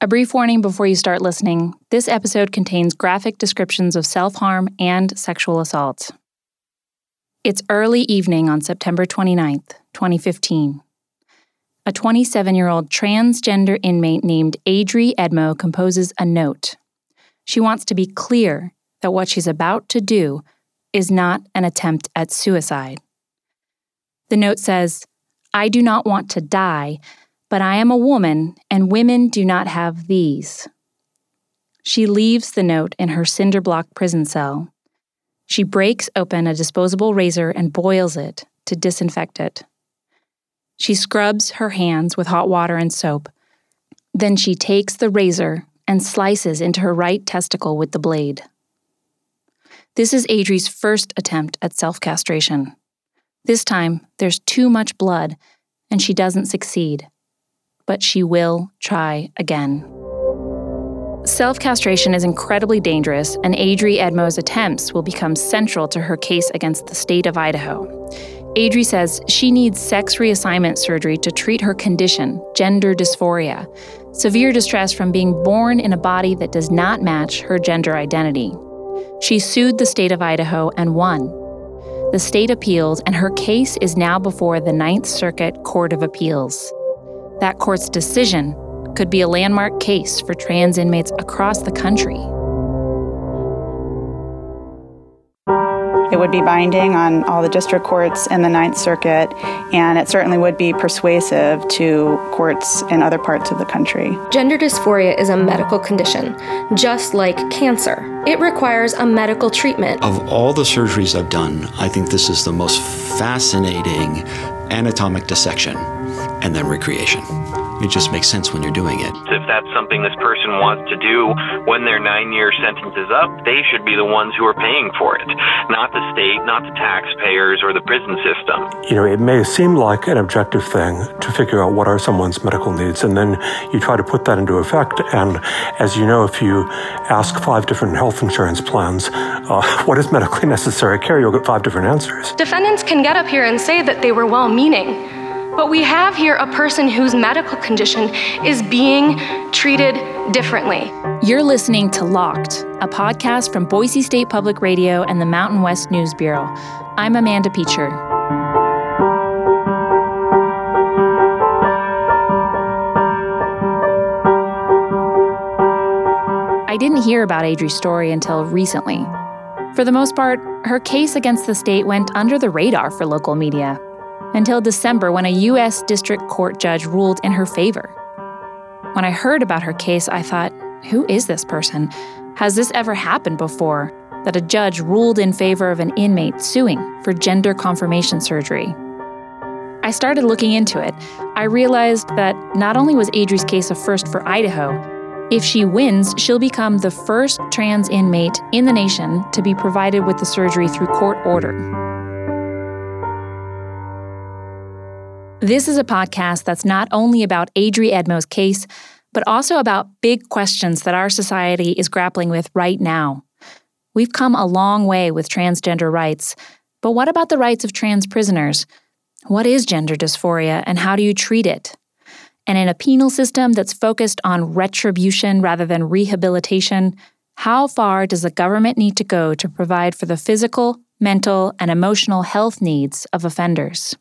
A brief warning before you start listening this episode contains graphic descriptions of self harm and sexual assault. It's early evening on September 29th, 2015. A 27 year old transgender inmate named Adree Edmo composes a note. She wants to be clear that what she's about to do is not an attempt at suicide. The note says, I do not want to die, but I am a woman, and women do not have these. She leaves the note in her cinder block prison cell. She breaks open a disposable razor and boils it to disinfect it. She scrubs her hands with hot water and soap. Then she takes the razor and slices into her right testicle with the blade. This is Adree's first attempt at self castration. This time, there's too much blood, and she doesn't succeed but she will try again. Self castration is incredibly dangerous, and Adree Edmo's attempts will become central to her case against the state of Idaho. Adree says she needs sex reassignment surgery to treat her condition, gender dysphoria, severe distress from being born in a body that does not match her gender identity. She sued the state of Idaho and won. The state appealed, and her case is now before the Ninth Circuit Court of Appeals. That court's decision could be a landmark case for trans inmates across the country. It would be binding on all the district courts in the Ninth Circuit, and it certainly would be persuasive to courts in other parts of the country. Gender dysphoria is a medical condition, just like cancer. It requires a medical treatment. Of all the surgeries I've done, I think this is the most fascinating anatomic dissection and then recreation. It just makes sense when you're doing it. If that's something this person wants to do when their nine year sentence is up, they should be the ones who are paying for it, not the state, not the taxpayers or the prison system. You know, it may seem like an objective thing to figure out what are someone's medical needs, and then you try to put that into effect. And as you know, if you ask five different health insurance plans, uh, what is medically necessary care, you'll get five different answers. Defendants can get up here and say that they were well meaning. But we have here a person whose medical condition is being treated differently. You're listening to Locked, a podcast from Boise State Public Radio and the Mountain West News Bureau. I'm Amanda Peacher. I didn't hear about Adree's story until recently. For the most part, her case against the state went under the radar for local media until December when a U.S. District Court judge ruled in her favor. When I heard about her case, I thought, who is this person? Has this ever happened before? That a judge ruled in favor of an inmate suing for gender confirmation surgery. I started looking into it. I realized that not only was Adree's case a first for Idaho, if she wins, she'll become the first trans inmate in the nation to be provided with the surgery through court order. This is a podcast that's not only about Adree Edmo's case, but also about big questions that our society is grappling with right now. We've come a long way with transgender rights, but what about the rights of trans prisoners? What is gender dysphoria and how do you treat it? And in a penal system that's focused on retribution rather than rehabilitation, how far does the government need to go to provide for the physical, mental, and emotional health needs of offenders?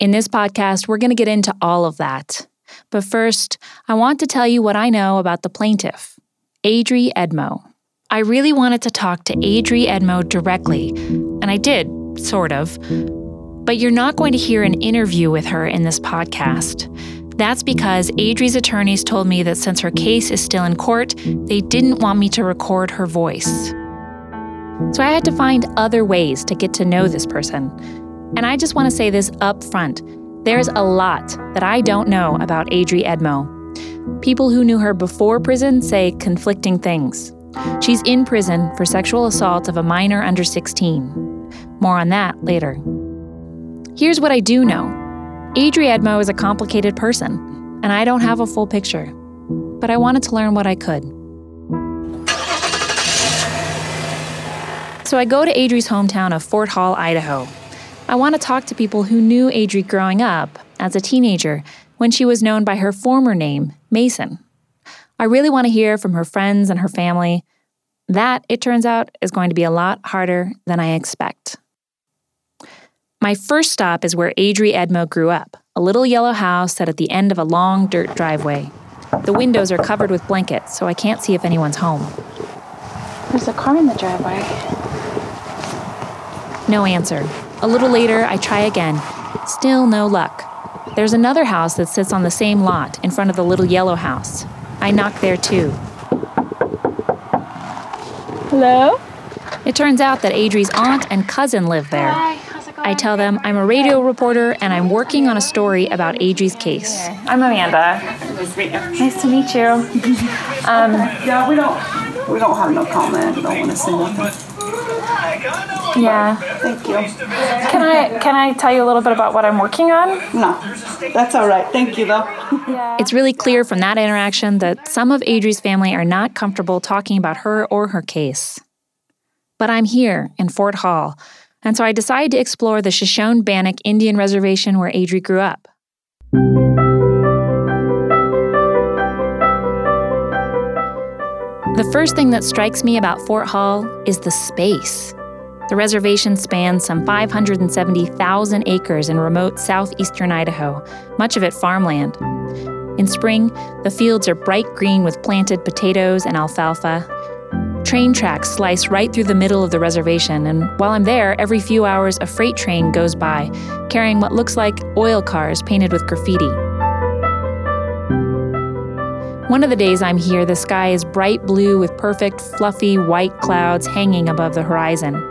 In this podcast, we're going to get into all of that. But first, I want to tell you what I know about the plaintiff, Adree Edmo. I really wanted to talk to Adree Edmo directly, and I did, sort of. But you're not going to hear an interview with her in this podcast. That's because Adree's attorneys told me that since her case is still in court, they didn't want me to record her voice. So I had to find other ways to get to know this person. And I just want to say this up front there's a lot that I don't know about Adree Edmo. People who knew her before prison say conflicting things. She's in prison for sexual assault of a minor under 16. More on that later. Here's what I do know Adree Edmo is a complicated person, and I don't have a full picture. But I wanted to learn what I could. So I go to Adree's hometown of Fort Hall, Idaho, I want to talk to people who knew Adree growing up as a teenager when she was known by her former name, Mason. I really want to hear from her friends and her family. That, it turns out, is going to be a lot harder than I expect. My first stop is where Adree Edmo grew up, a little yellow house set at the end of a long dirt driveway. The windows are covered with blankets, so I can't see if anyone's home. There's a car in the driveway. No answer. A little later, I try again. Still no luck. There's another house that sits on the same lot in front of the little yellow house. I knock there too. Hello? It turns out that Adree's aunt and cousin live there. Hi, how's it going? I tell them I'm a radio reporter and I'm working on a story about Adree's case. I'm Amanda. Nice to meet you. um, Yeah, we don't we don't have no comment. We don't want to say nothing. Yeah. Thank you. Can I can I tell you a little bit about what I'm working on? No, that's all right. Thank you though. Yeah. It's really clear from that interaction that some of Adree's family are not comfortable talking about her or her case. But I'm here in Fort Hall, and so I decided to explore the Shoshone Bannock Indian Reservation where Adree grew up. The first thing that strikes me about Fort Hall is the space. The reservation spans some 570,000 acres in remote southeastern Idaho, much of it farmland. In spring, the fields are bright green with planted potatoes and alfalfa. Train tracks slice right through the middle of the reservation, and while I'm there, every few hours a freight train goes by, carrying what looks like oil cars painted with graffiti. One of the days I'm here, the sky is bright blue with perfect, fluffy white clouds hanging above the horizon.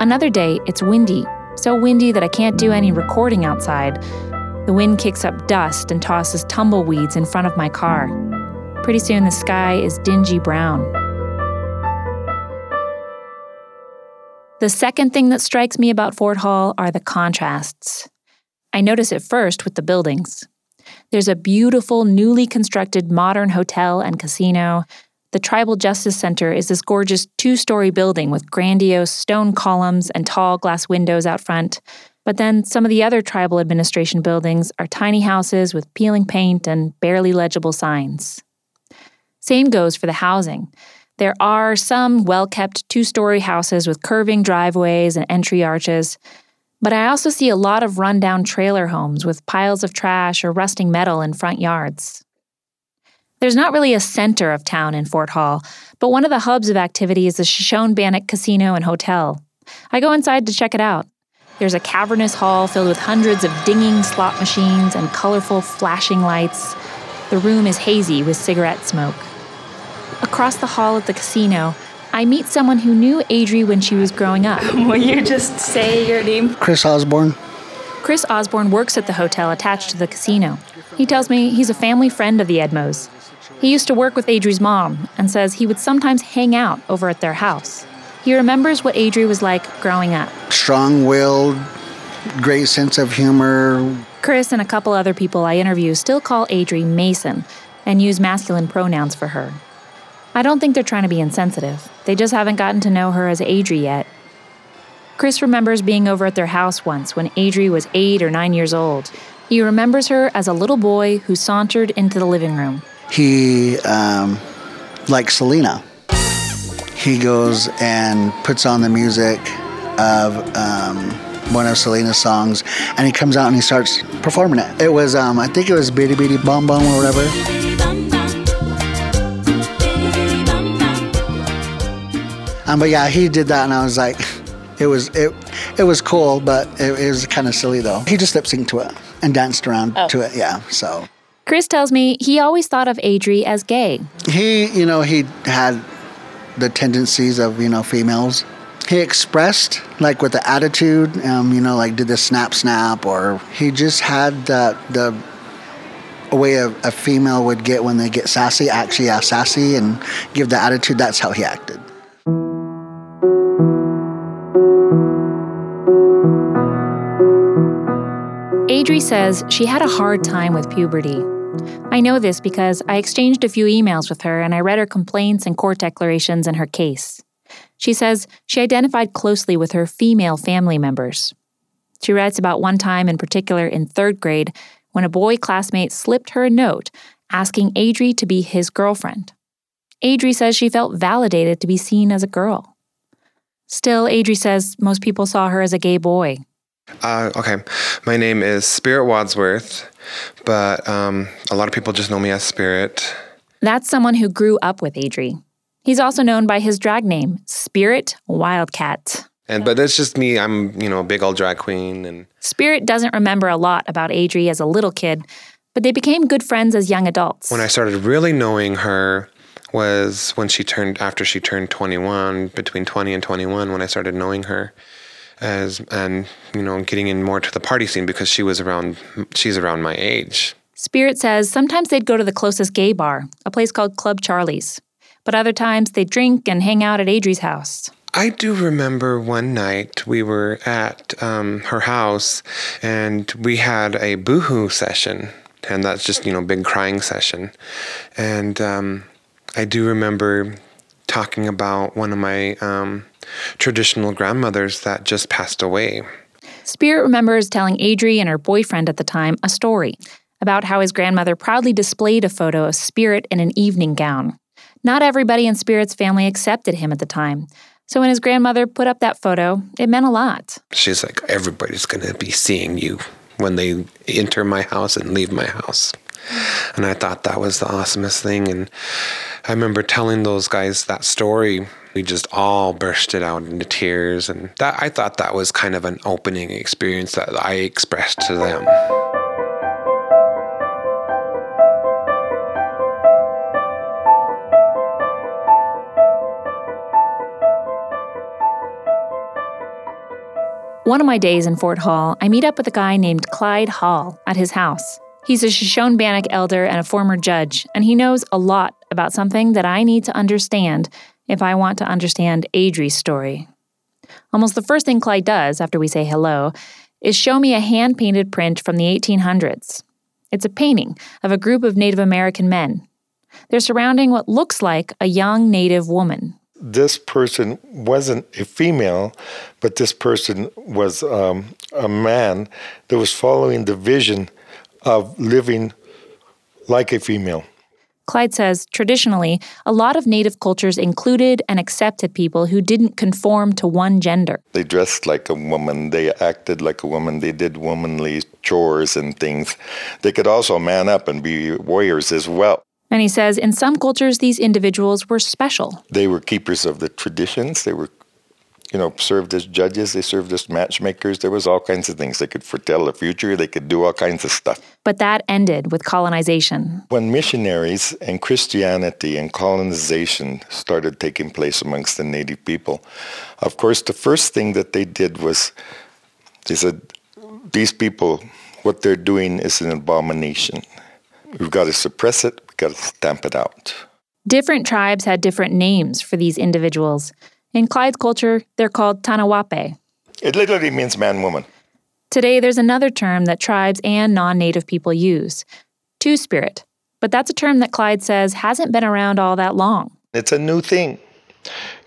Another day, it's windy, so windy that I can't do any recording outside. The wind kicks up dust and tosses tumbleweeds in front of my car. Pretty soon, the sky is dingy brown. The second thing that strikes me about Fort Hall are the contrasts. I notice it first with the buildings. There's a beautiful, newly constructed modern hotel and casino. The Tribal Justice Center is this gorgeous two story building with grandiose stone columns and tall glass windows out front. But then some of the other tribal administration buildings are tiny houses with peeling paint and barely legible signs. Same goes for the housing. There are some well kept two story houses with curving driveways and entry arches, but I also see a lot of rundown trailer homes with piles of trash or rusting metal in front yards. There's not really a center of town in Fort Hall, but one of the hubs of activity is the Shoshone Bannock Casino and Hotel. I go inside to check it out. There's a cavernous hall filled with hundreds of dinging slot machines and colorful flashing lights. The room is hazy with cigarette smoke. Across the hall at the casino, I meet someone who knew Adree when she was growing up. Will you just say your name? Chris Osborne. Chris Osborne works at the hotel attached to the casino. He tells me he's a family friend of the Edmos. He used to work with Adree's mom and says he would sometimes hang out over at their house. He remembers what Adree was like growing up. Strong willed, great sense of humor. Chris and a couple other people I interview still call Adree Mason and use masculine pronouns for her. I don't think they're trying to be insensitive. They just haven't gotten to know her as Adree yet. Chris remembers being over at their house once when Adree was eight or nine years old. He remembers her as a little boy who sauntered into the living room. He, um, like Selena, he goes and puts on the music of um, one of Selena's songs, and he comes out and he starts performing it. It was, um, I think it was Bidi Bidi Bom Bom or whatever. Um, but yeah, he did that, and I was like, it was it, it was cool, but it, it was kind of silly though. He just lip synced to it and danced around to it. Yeah, so Chris tells me he always thought of Adree as gay. he, you know, he had the tendencies of you know females. He expressed like with the attitude, um, you know, like did the snap snap, or he just had the a way a, a female would get when they get sassy, actually act sassy and give the attitude. That's how he acted. Adree says she had a hard time with puberty. I know this because I exchanged a few emails with her and I read her complaints and court declarations in her case. She says she identified closely with her female family members. She writes about one time in particular in third grade when a boy classmate slipped her a note asking Adree to be his girlfriend. Adree says she felt validated to be seen as a girl. Still, Adree says most people saw her as a gay boy. Uh, okay, my name is Spirit Wadsworth, but um, a lot of people just know me as Spirit. That's someone who grew up with Adree. He's also known by his drag name, Spirit Wildcat. And but that's just me. I'm you know a big old drag queen, and Spirit doesn't remember a lot about Adree as a little kid, but they became good friends as young adults. when I started really knowing her was when she turned after she turned 21, between 20 and 21, when I started knowing her as and you know getting in more to the party scene because she was around she's around my age. Spirit says sometimes they'd go to the closest gay bar, a place called Club Charlie's. But other times they'd drink and hang out at Adree's house. I do remember one night we were at um, her house and we had a boohoo session, and that's just you know big crying session, and um, I do remember talking about one of my um, traditional grandmothers that just passed away. Spirit remembers telling Adree and her boyfriend at the time a story about how his grandmother proudly displayed a photo of Spirit in an evening gown. Not everybody in Spirit's family accepted him at the time, so when his grandmother put up that photo, it meant a lot. She's like, everybody's gonna be seeing you when they enter my house and leave my house. And I thought that was the awesomest thing. And I remember telling those guys that story. We just all bursted out into tears. And that I thought that was kind of an opening experience that I expressed to them. One of my days in Fort Hall, I meet up with a guy named Clyde Hall at his house. He's a Shoshone Bannock elder and a former judge, and he knows a lot about something that I need to understand if I want to understand Adree's story. Almost the first thing Clyde does after we say hello is show me a hand painted print from the 1800s. It's a painting of a group of Native American men. They're surrounding what looks like a young Native woman. this person wasn't a female, but this person was um, a man that was following the vision of living like a female. Clyde says traditionally, a lot of Native cultures included and accepted people who didn't conform to one gender. They dressed like a woman, they acted like a woman, they did womanly chores and things. They could also man up and be warriors as well. And he says in some cultures, these individuals were special. They were keepers of the traditions. They were, you know, served as judges. They served as matchmakers. There was all kinds of things. They could foretell the future. They could do all kinds of stuff. But that ended with colonization. When missionaries and Christianity and colonization started taking place amongst the native people, of course, the first thing that they did was they said, These people, what they're doing is an abomination. We've got to suppress it, we've got to stamp it out. Different tribes had different names for these individuals. In Clyde's culture, they're called Tanawape. It literally means man woman. Today, there's another term that tribes and non native people use Two Spirit. But that's a term that Clyde says hasn't been around all that long. It's a new thing.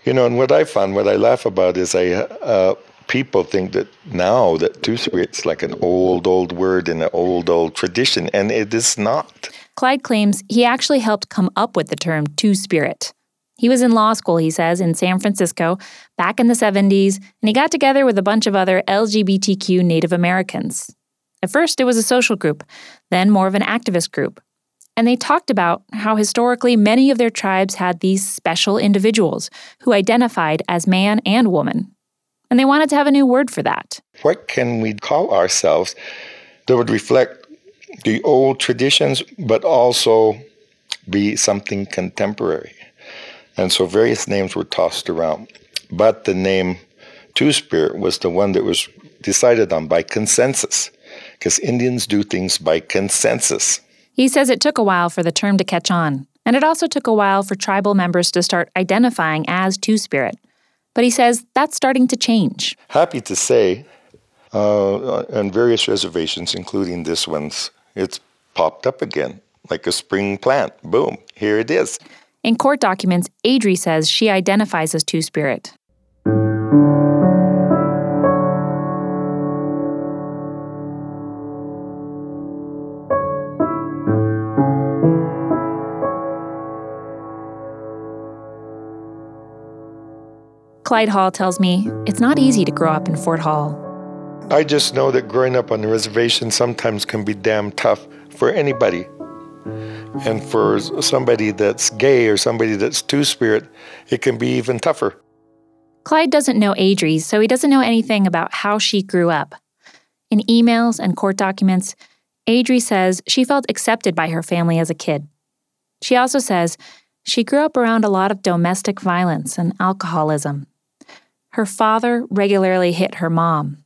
You know, and what I find, what I laugh about is I, uh, people think that now that two spirits like an old, old word in an old, old tradition, and it is not. Clyde claims he actually helped come up with the term Two Spirit. He was in law school, he says, in San Francisco back in the 70s, and he got together with a bunch of other LGBTQ Native Americans. At first, it was a social group, then more of an activist group. And they talked about how historically many of their tribes had these special individuals who identified as man and woman. And they wanted to have a new word for that. What can we call ourselves that would reflect the old traditions, but also be something contemporary? And so various names were tossed around. But the name Two Spirit was the one that was decided on by consensus, because Indians do things by consensus. He says it took a while for the term to catch on, and it also took a while for tribal members to start identifying as Two Spirit. But he says that's starting to change. Happy to say, uh, on various reservations, including this one's, it's popped up again like a spring plant. Boom, here it is. In court documents, Adree says she identifies as Two Spirit. Clyde Hall tells me it's not easy to grow up in Fort Hall. I just know that growing up on the reservation sometimes can be damn tough for anybody. And for somebody that's gay or somebody that's two spirit, it can be even tougher. Clyde doesn't know Adree, so he doesn't know anything about how she grew up. In emails and court documents, Adree says she felt accepted by her family as a kid. She also says she grew up around a lot of domestic violence and alcoholism. Her father regularly hit her mom.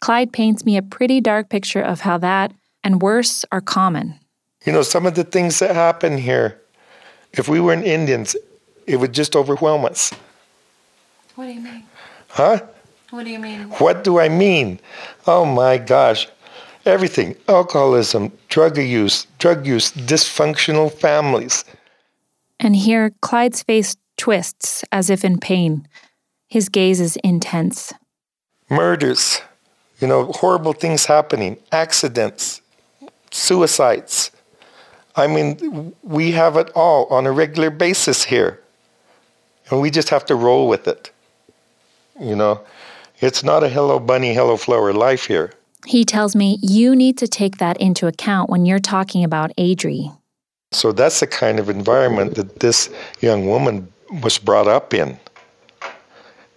Clyde paints me a pretty dark picture of how that and worse are common. You know, some of the things that happen here, if we weren't Indians, it would just overwhelm us. What do you mean? Huh? What do you mean? What do I mean? Oh my gosh. Everything alcoholism, drug use, drug use, dysfunctional families. And here, Clyde's face twists as if in pain. His gaze is intense. Murders, you know, horrible things happening, accidents, suicides. I mean, we have it all on a regular basis here. And we just have to roll with it. You know, it's not a hello bunny, hello flower life here. He tells me you need to take that into account when you're talking about Adree. So that's the kind of environment that this young woman was brought up in.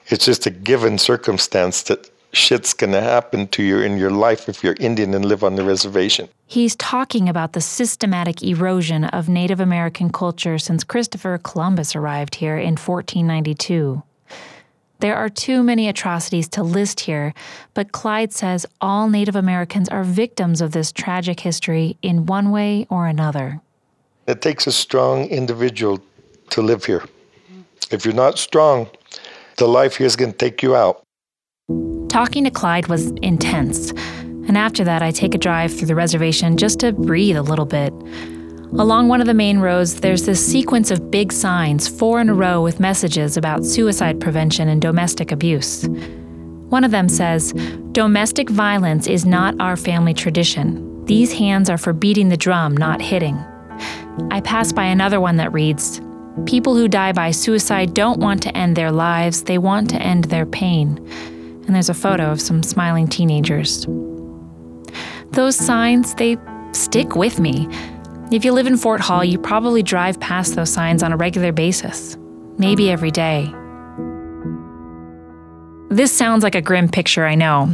It's just a given circumstance that shit's going to happen to you in your life if you're Indian and live on the reservation. He's talking about the systematic erosion of Native American culture since Christopher Columbus arrived here in 1492. There are too many atrocities to list here, but Clyde says all Native Americans are victims of this tragic history in one way or another. It takes a strong individual to live here. If you're not strong, the life here is going to take you out. Talking to Clyde was intense, and after that, I take a drive through the reservation just to breathe a little bit. Along one of the main roads, there's this sequence of big signs, four in a row, with messages about suicide prevention and domestic abuse. One of them says, Domestic violence is not our family tradition. These hands are for beating the drum, not hitting. I pass by another one that reads, People who die by suicide don't want to end their lives, they want to end their pain. And there's a photo of some smiling teenagers. Those signs, they stick with me. If you live in Fort Hall, you probably drive past those signs on a regular basis, maybe every day. This sounds like a grim picture, I know,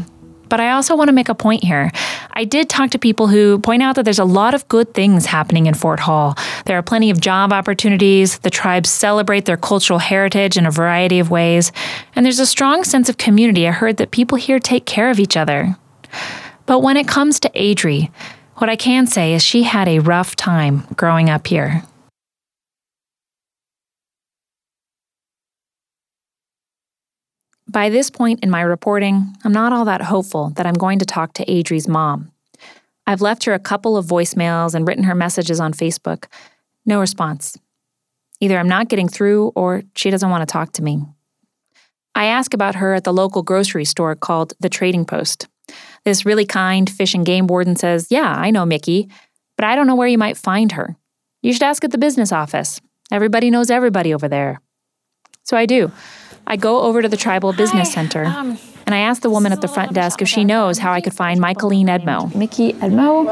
but I also want to make a point here. I did talk to people who point out that there's a lot of good things happening in Fort Hall. There are plenty of job opportunities, the tribes celebrate their cultural heritage in a variety of ways, and there's a strong sense of community. I heard that people here take care of each other. But when it comes to Adree, what I can say is she had a rough time growing up here. By this point in my reporting, I'm not all that hopeful that I'm going to talk to Adree's mom. I've left her a couple of voicemails and written her messages on Facebook. No response. Either I'm not getting through or she doesn't want to talk to me. I ask about her at the local grocery store called The Trading Post. This really kind fish and game warden says, Yeah, I know Mickey, but I don't know where you might find her. You should ask at the business office. Everybody knows everybody over there. So I do. I go over to the Tribal Business Center um, and I ask the woman at the front desk if she knows how I could find Michaeline Edmo. Mickey Edmo?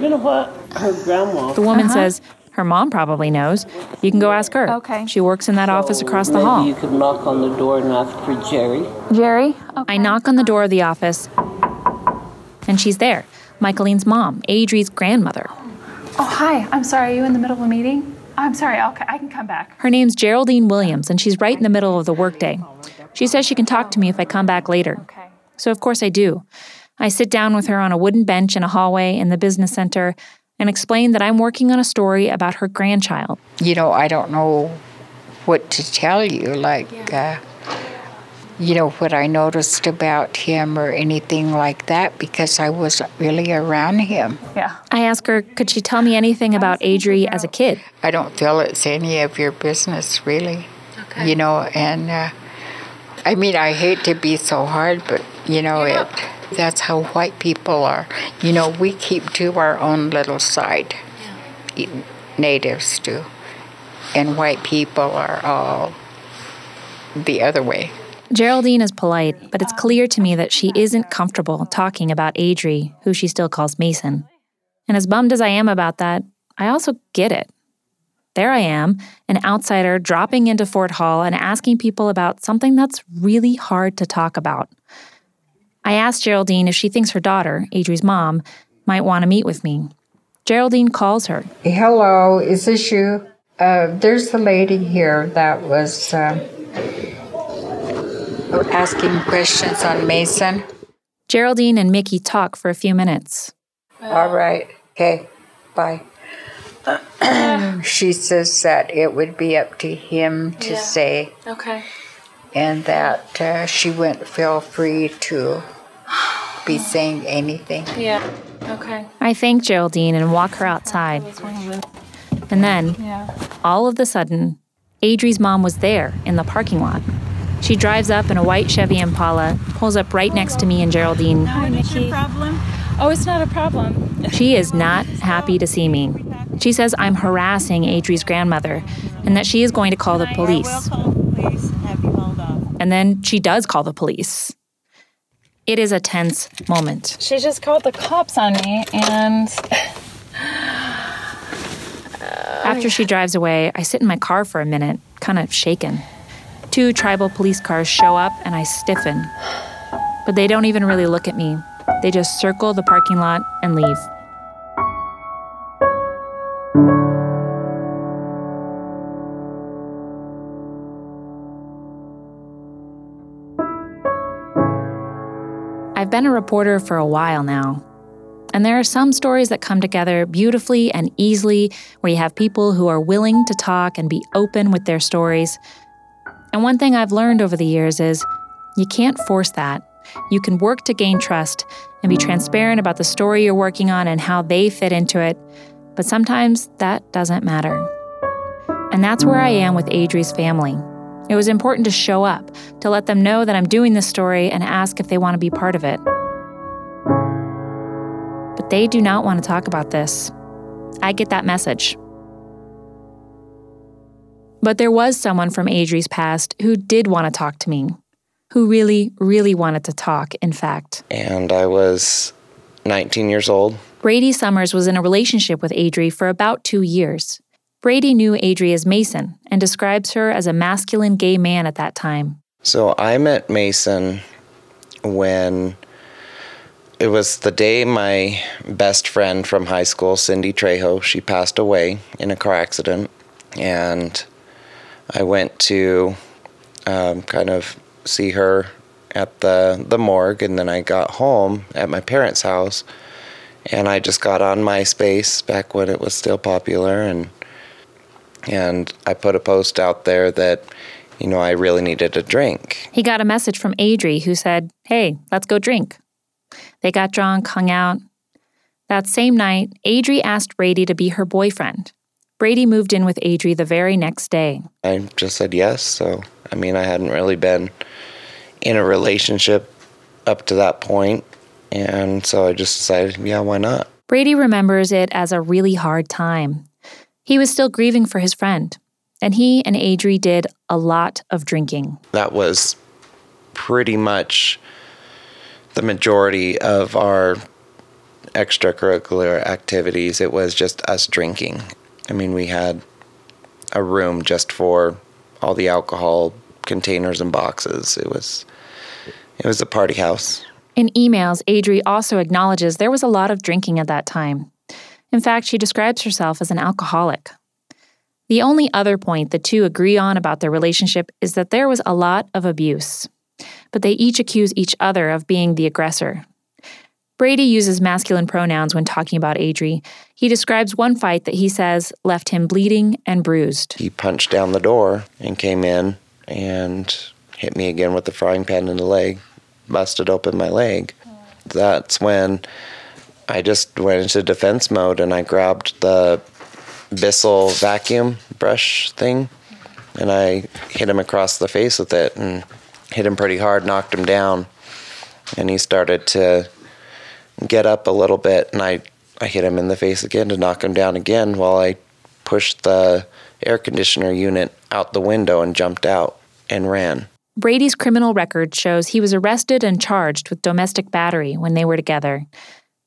You know what? Her grandma. The woman Uh-huh. says her mom probably knows. You can go ask her. Okay. She works in that office across the Maybe hall. you could knock on the door and ask for Jerry. Jerry? I knock on the door of the office, and she's there. Michaeline's mom, Adree's grandmother. Oh, hi. I'm sorry. Are you in the middle of a meeting? I'm sorry. I'll, I can come back. Her name's Geraldine Williams, and she's right in the middle of the workday. She says she can talk to me if I come back later. So, of course, I do. I sit down with her on a wooden bench in a hallway in the business center and explain that I'm working on a story about her grandchild. You know, I don't know what to tell you. Like, uh, you know, what I noticed about him or anything like that because I wasn't really around him. Yeah. I ask her, could she tell me anything about Adree as a kid? I don't feel it's any of your business, really. Okay. You know, and uh, I mean, I hate to be so hard, but you know, it. That's how white people are. You know, we keep to our own little side. Yeah. Natives do, and white people are all the other way. Geraldine is polite, but it's clear to me that she isn't comfortable talking about Adree, who she still calls Mason. And as bummed as I am about that, I also get it. There I am, an outsider dropping into Fort Hall and asking people about something that's really hard to talk about. I asked Geraldine if she thinks her daughter, Adree's mom, might want to meet with me. Geraldine calls her. Hello, is this you? Uh, there's the lady here that was uh, asking questions on Mason. Geraldine and Mickey talk for a few minutes. All right. Okay. Bye. she says that it would be up to him to Yeah. say, Okay. and that uh, she wouldn't feel free to be saying anything. Yeah. Okay. I thank Geraldine and walk her outside. And then, Yeah. all of the sudden, Adree's mom was there in the parking lot. She drives up in a white Chevy Impala, pulls up right next to me and Geraldine. Hi, Nikki. problem? Oh, it's not a problem. She is not happy to see me. She says I'm harassing Adree's grandmother and that she is going to call the police. And then she does call the police. It is a tense moment. She just called the cops on me, and After she drives away, I sit in my car for a minute, kind of shaken. Two tribal police cars show up and I stiffen. But they don't even really look at me. They just circle the parking lot and leave. I've been a reporter for a while now. And there are some stories that come together beautifully and easily, where you have people who are willing to talk and be open with their stories. And one thing I've learned over the years is you can't force that. You can work to gain trust and be transparent about the story you're working on and how they fit into it, but sometimes that doesn't matter. And that's where I am with Adree's family. It was important to show up, to let them know that I'm doing this story and ask if they want to be part of it. But they do not want to talk about this. I get that message. But there was someone from Adree's past who did want to talk to me, who really, really wanted to talk, in fact. And I was 19 years old. Brady Summers was in a relationship with Adree for about two years. Brady knew Adree as Mason and describes her as a masculine gay man at that time. So I met Mason when it was the day my best friend from high school, Cindy Trejo, she passed away in a car accident. And I went to um, kind of see her at the, the morgue. And then I got home at my parents' house. And I just got on MySpace back when it was still popular. And and I put a post out there that, you know, I really needed a drink. He got a message from Adree who said, Hey, let's go drink. They got drunk, hung out. That same night, Adree asked Brady to be her boyfriend. Brady moved in with Adree the very next day. I just said yes. So, I mean, I hadn't really been in a relationship up to that point, And so I just decided, yeah, why not? Brady remembers it as a really hard time. He was still grieving for his friend, and he and Adree did a lot of drinking. That was pretty much the majority of our extracurricular activities. It was just us drinking. I mean, we had a room just for all the alcohol containers and boxes. It was it was a party house. In emails, Adree also acknowledges there was a lot of drinking at that time. In fact, she describes herself as an alcoholic. The only other point the two agree on about their relationship is that there was a lot of abuse, but they each accuse each other of being the aggressor. Brady uses masculine pronouns when talking about Adree. He describes one fight that he says left him bleeding and bruised. He punched down the door and came in and hit me again with the frying pan in the leg, busted open my leg. That's when I just went into defense mode and I grabbed the Bissell vacuum brush thing and I hit him across the face with it and hit him pretty hard, knocked him down. And he started to get up a little bit and I, I hit him in the face again to knock him down again while I pushed the air conditioner unit out the window and jumped out. and ran. Brady's criminal record shows he was arrested and charged with domestic battery when they were together,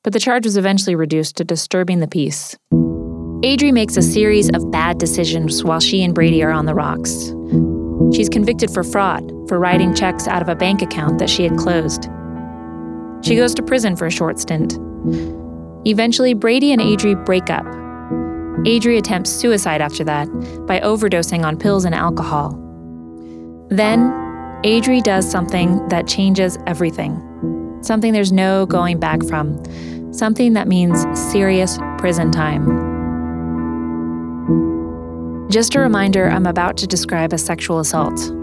but the charge was eventually reduced to disturbing the peace. Adree makes a series of bad decisions while she and Brady are on the rocks. She's convicted for fraud, for writing checks out of a bank account that she had closed. She goes to prison for a short stint. Eventually, Brady and Adree break up. Adree attempts suicide after that by overdosing on pills and alcohol. Then, Adree does something that changes everything. Something there's no going back from. Something that means serious prison time. Just a reminder I'm about to describe a sexual assault.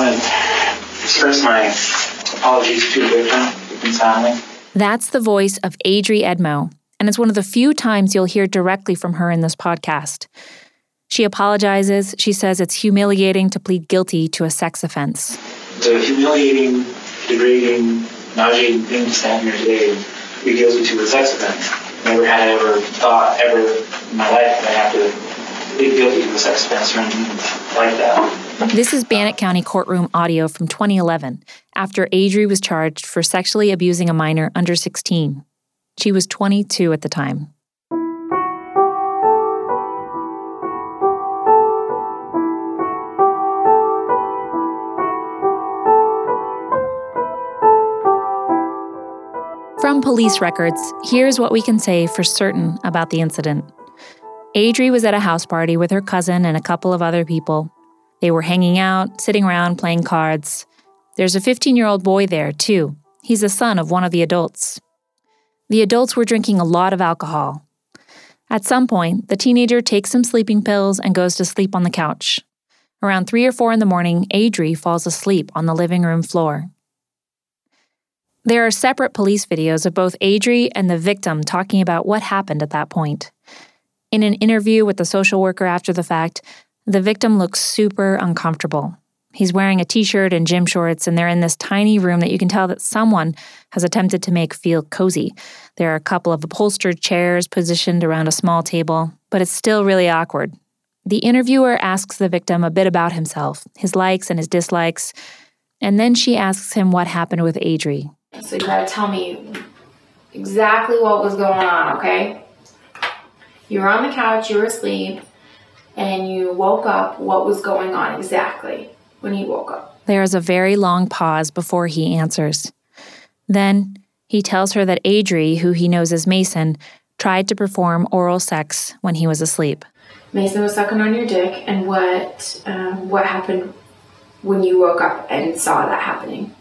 Want to express my apologies to the victim family. That's the voice of Adree Edmo, and it's one of the few times you'll hear directly from her in this podcast. She apologizes. She says it's humiliating to plead guilty to a sex offense. The humiliating, degrading, nauseating thing to stand here today and be guilty to a sex offense. Never had ever thought ever in my life that I have to plead guilty to a sex offense or anything like that. This is Bannock County courtroom audio from 2011 after Adree was charged for sexually abusing a minor under 16. She was 22 at the time. From police records, here's what we can say for certain about the incident. Adree was at a house party with her cousin and a couple of other people. They were hanging out, sitting around playing cards. There's a 15 year old boy there, too. He's the son of one of the adults. The adults were drinking a lot of alcohol. At some point, the teenager takes some sleeping pills and goes to sleep on the couch. Around 3 or 4 in the morning, Adree falls asleep on the living room floor. There are separate police videos of both Adree and the victim talking about what happened at that point. In an interview with the social worker after the fact, the victim looks super uncomfortable. He's wearing a t shirt and gym shorts, and they're in this tiny room that you can tell that someone has attempted to make feel cozy. There are a couple of upholstered chairs positioned around a small table, but it's still really awkward. The interviewer asks the victim a bit about himself, his likes and his dislikes, and then she asks him what happened with Adree. So you gotta tell me exactly what was going on, okay? You were on the couch, you were asleep, and you woke up. What was going on exactly when you woke up? There is a very long pause before he answers. Then he tells her that Adree, who he knows as Mason, tried to perform oral sex when he was asleep. Mason was sucking on your dick, and what um, what happened when you woke up and saw that happening?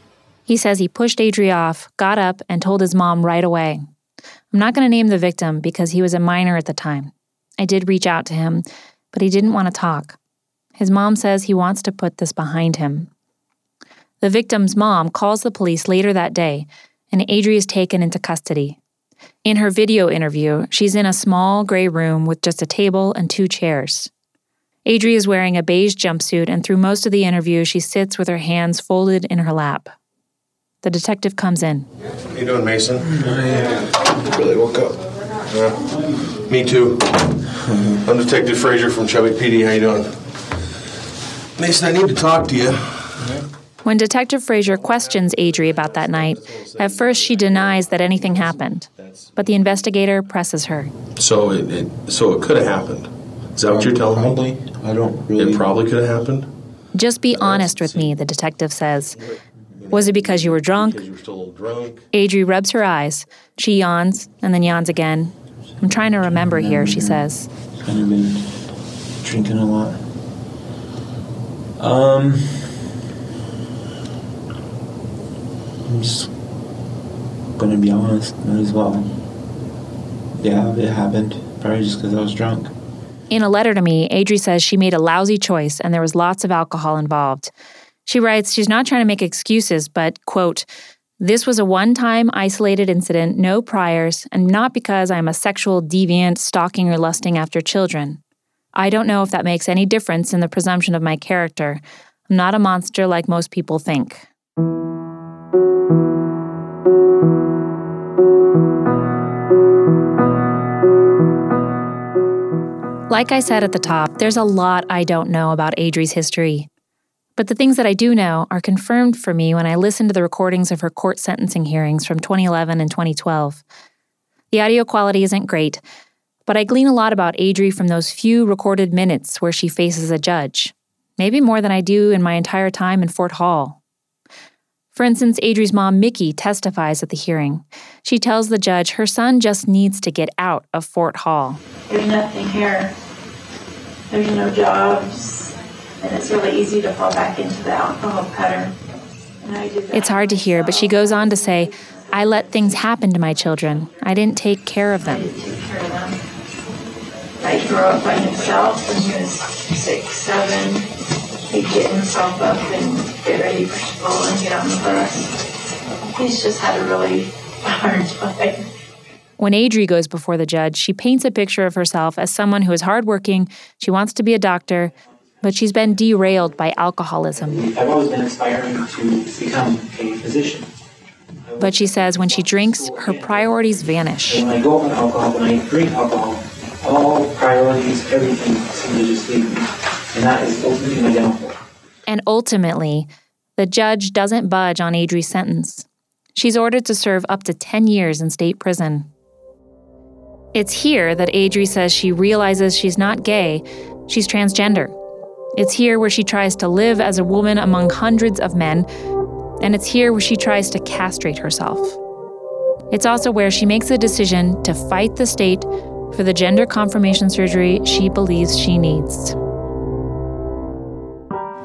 He says he pushed Adree off, got up, and told his mom right away. I'm not going to name the victim because he was a minor at the time. I did reach out to him, but he didn't want to talk. His mom says he wants to put this behind him. The victim's mom calls the police later that day, and Adree is taken into custody. In her video interview, she's in a small gray room with just a table and two chairs. Adree is wearing a beige jumpsuit, and through most of the interview, she sits with her hands folded in her lap. The detective comes in. How you doing, Mason? I really woke up. Yeah. Me too. I'm Detective Frazier from Chubbuck PD. How you doing? Mason, I need to talk to you. When Detective Frazier questions Adree about that night, at first she denies that anything happened, but the investigator presses her. So it, it so it could have happened. Is that what you're telling probably. me? I don't really. It probably could have happened. Just be honest with me, the detective says. Was it because you were drunk? Because you were still a little drunk. Adree rubs her eyes. She yawns and then yawns again. I'm trying to remember here, she says. Kind of been drinking a lot. Um, I'm just gonna be honest. Might as well. Yeah, it happened. Probably just because I was drunk. In a letter to me, Adree says she made a lousy choice and there was lots of alcohol involved. She writes she's not trying to make excuses, but, quote, this was a one time isolated incident, no priors, and not because I'm a sexual deviant stalking or lusting after children. I don't know if that makes any difference in the presumption of my character. I'm not a monster like most people think. Like I said at the top, there's a lot I don't know about Adree's history. But the things that I do know are confirmed for me when I listen to the recordings of her court sentencing hearings from 2011 and 2012. The audio quality isn't great, but I glean a lot about Adree from those few recorded minutes where she faces a judge, maybe more than I do in my entire time in Fort Hall. For instance, Adree's mom, Mickey, testifies at the hearing. She tells the judge her son just needs to get out of Fort Hall. There's nothing here. There's no jobs and it's really easy to fall back into the alcohol pattern. It's hard to hear, but she goes on to say, I let things happen to my children. I didn't take care of them. I grew up by himself when he was six, seven. He'd get himself up and get ready for school and get on the bus. He's just had a really hard time. When Adree goes before the judge, she paints a picture of herself as someone who is hardworking, she wants to be a doctor, but she's been derailed by alcoholism. I've always been aspiring to become a physician. But she says when she drinks, her priorities vanish. When I go on alcohol, when I drink alcohol, all priorities, everything seems to just leave me. And that is ultimately my downfall. And ultimately, the judge doesn't budge on Adree's sentence. She's ordered to serve up to 10 years in state prison. It's here that Adree says she realizes she's not gay, she's transgender. It's here where she tries to live as a woman among hundreds of men, and it's here where she tries to castrate herself. It's also where she makes a decision to fight the state for the gender confirmation surgery she believes she needs.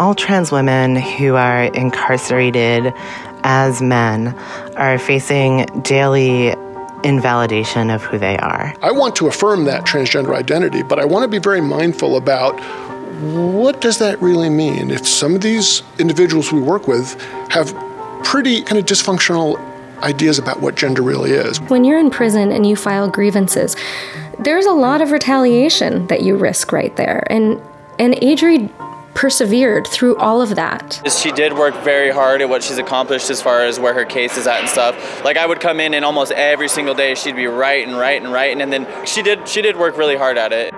All trans women who are incarcerated as men are facing daily invalidation of who they are. I want to affirm that transgender identity, but I want to be very mindful about what does that really mean? If some of these individuals we work with have pretty kind of dysfunctional ideas about what gender really is. When you're in prison and you file grievances, there's a lot of retaliation that you risk right there. And and Adree persevered through all of that. She did work very hard at what she's accomplished as far as where her case is at and stuff. Like I would come in and almost every single day she'd be writing, and writing, and writing and then she did she did work really hard at it.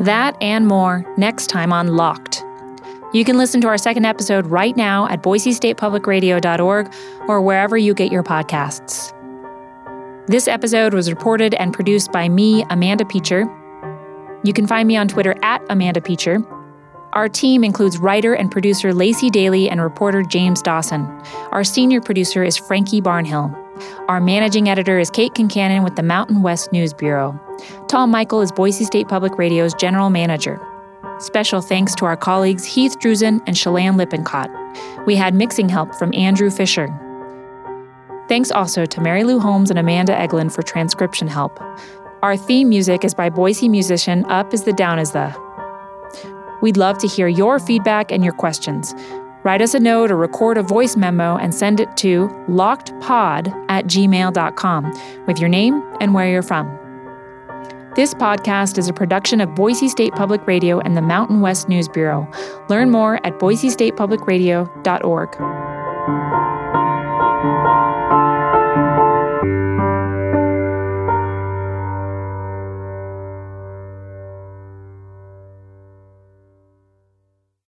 That and more next time on Locked. You can listen to our second episode right now at boisestatepublicradio.org or wherever you get your podcasts. This episode was reported and produced by me, Amanda Peacher. You can find me on Twitter at Amanda Peacher. Our team includes writer and producer Lacey Daly and reporter James Dawson. Our senior producer is Frankie Barnhill. Our managing editor is Kate Concannon with the Mountain West News Bureau. Tom Michael is Boise State Public Radio's general manager. Special thanks to our colleagues Heath Druzin and Shalane Lippincott. We had mixing help from Andrew Fisher. Thanks also to Mary Lou Holmes and Amanda Eglin for transcription help. Our theme music is by Boise musician Up is the Down is the. We'd love to hear your feedback and your questions. Write us a note or record a voice memo and send it to lockedpod at gmail.com with your name and where you're from. This podcast is a production of Boise State Public Radio and the Mountain West News Bureau. Learn more at boisestatepublicradio.org.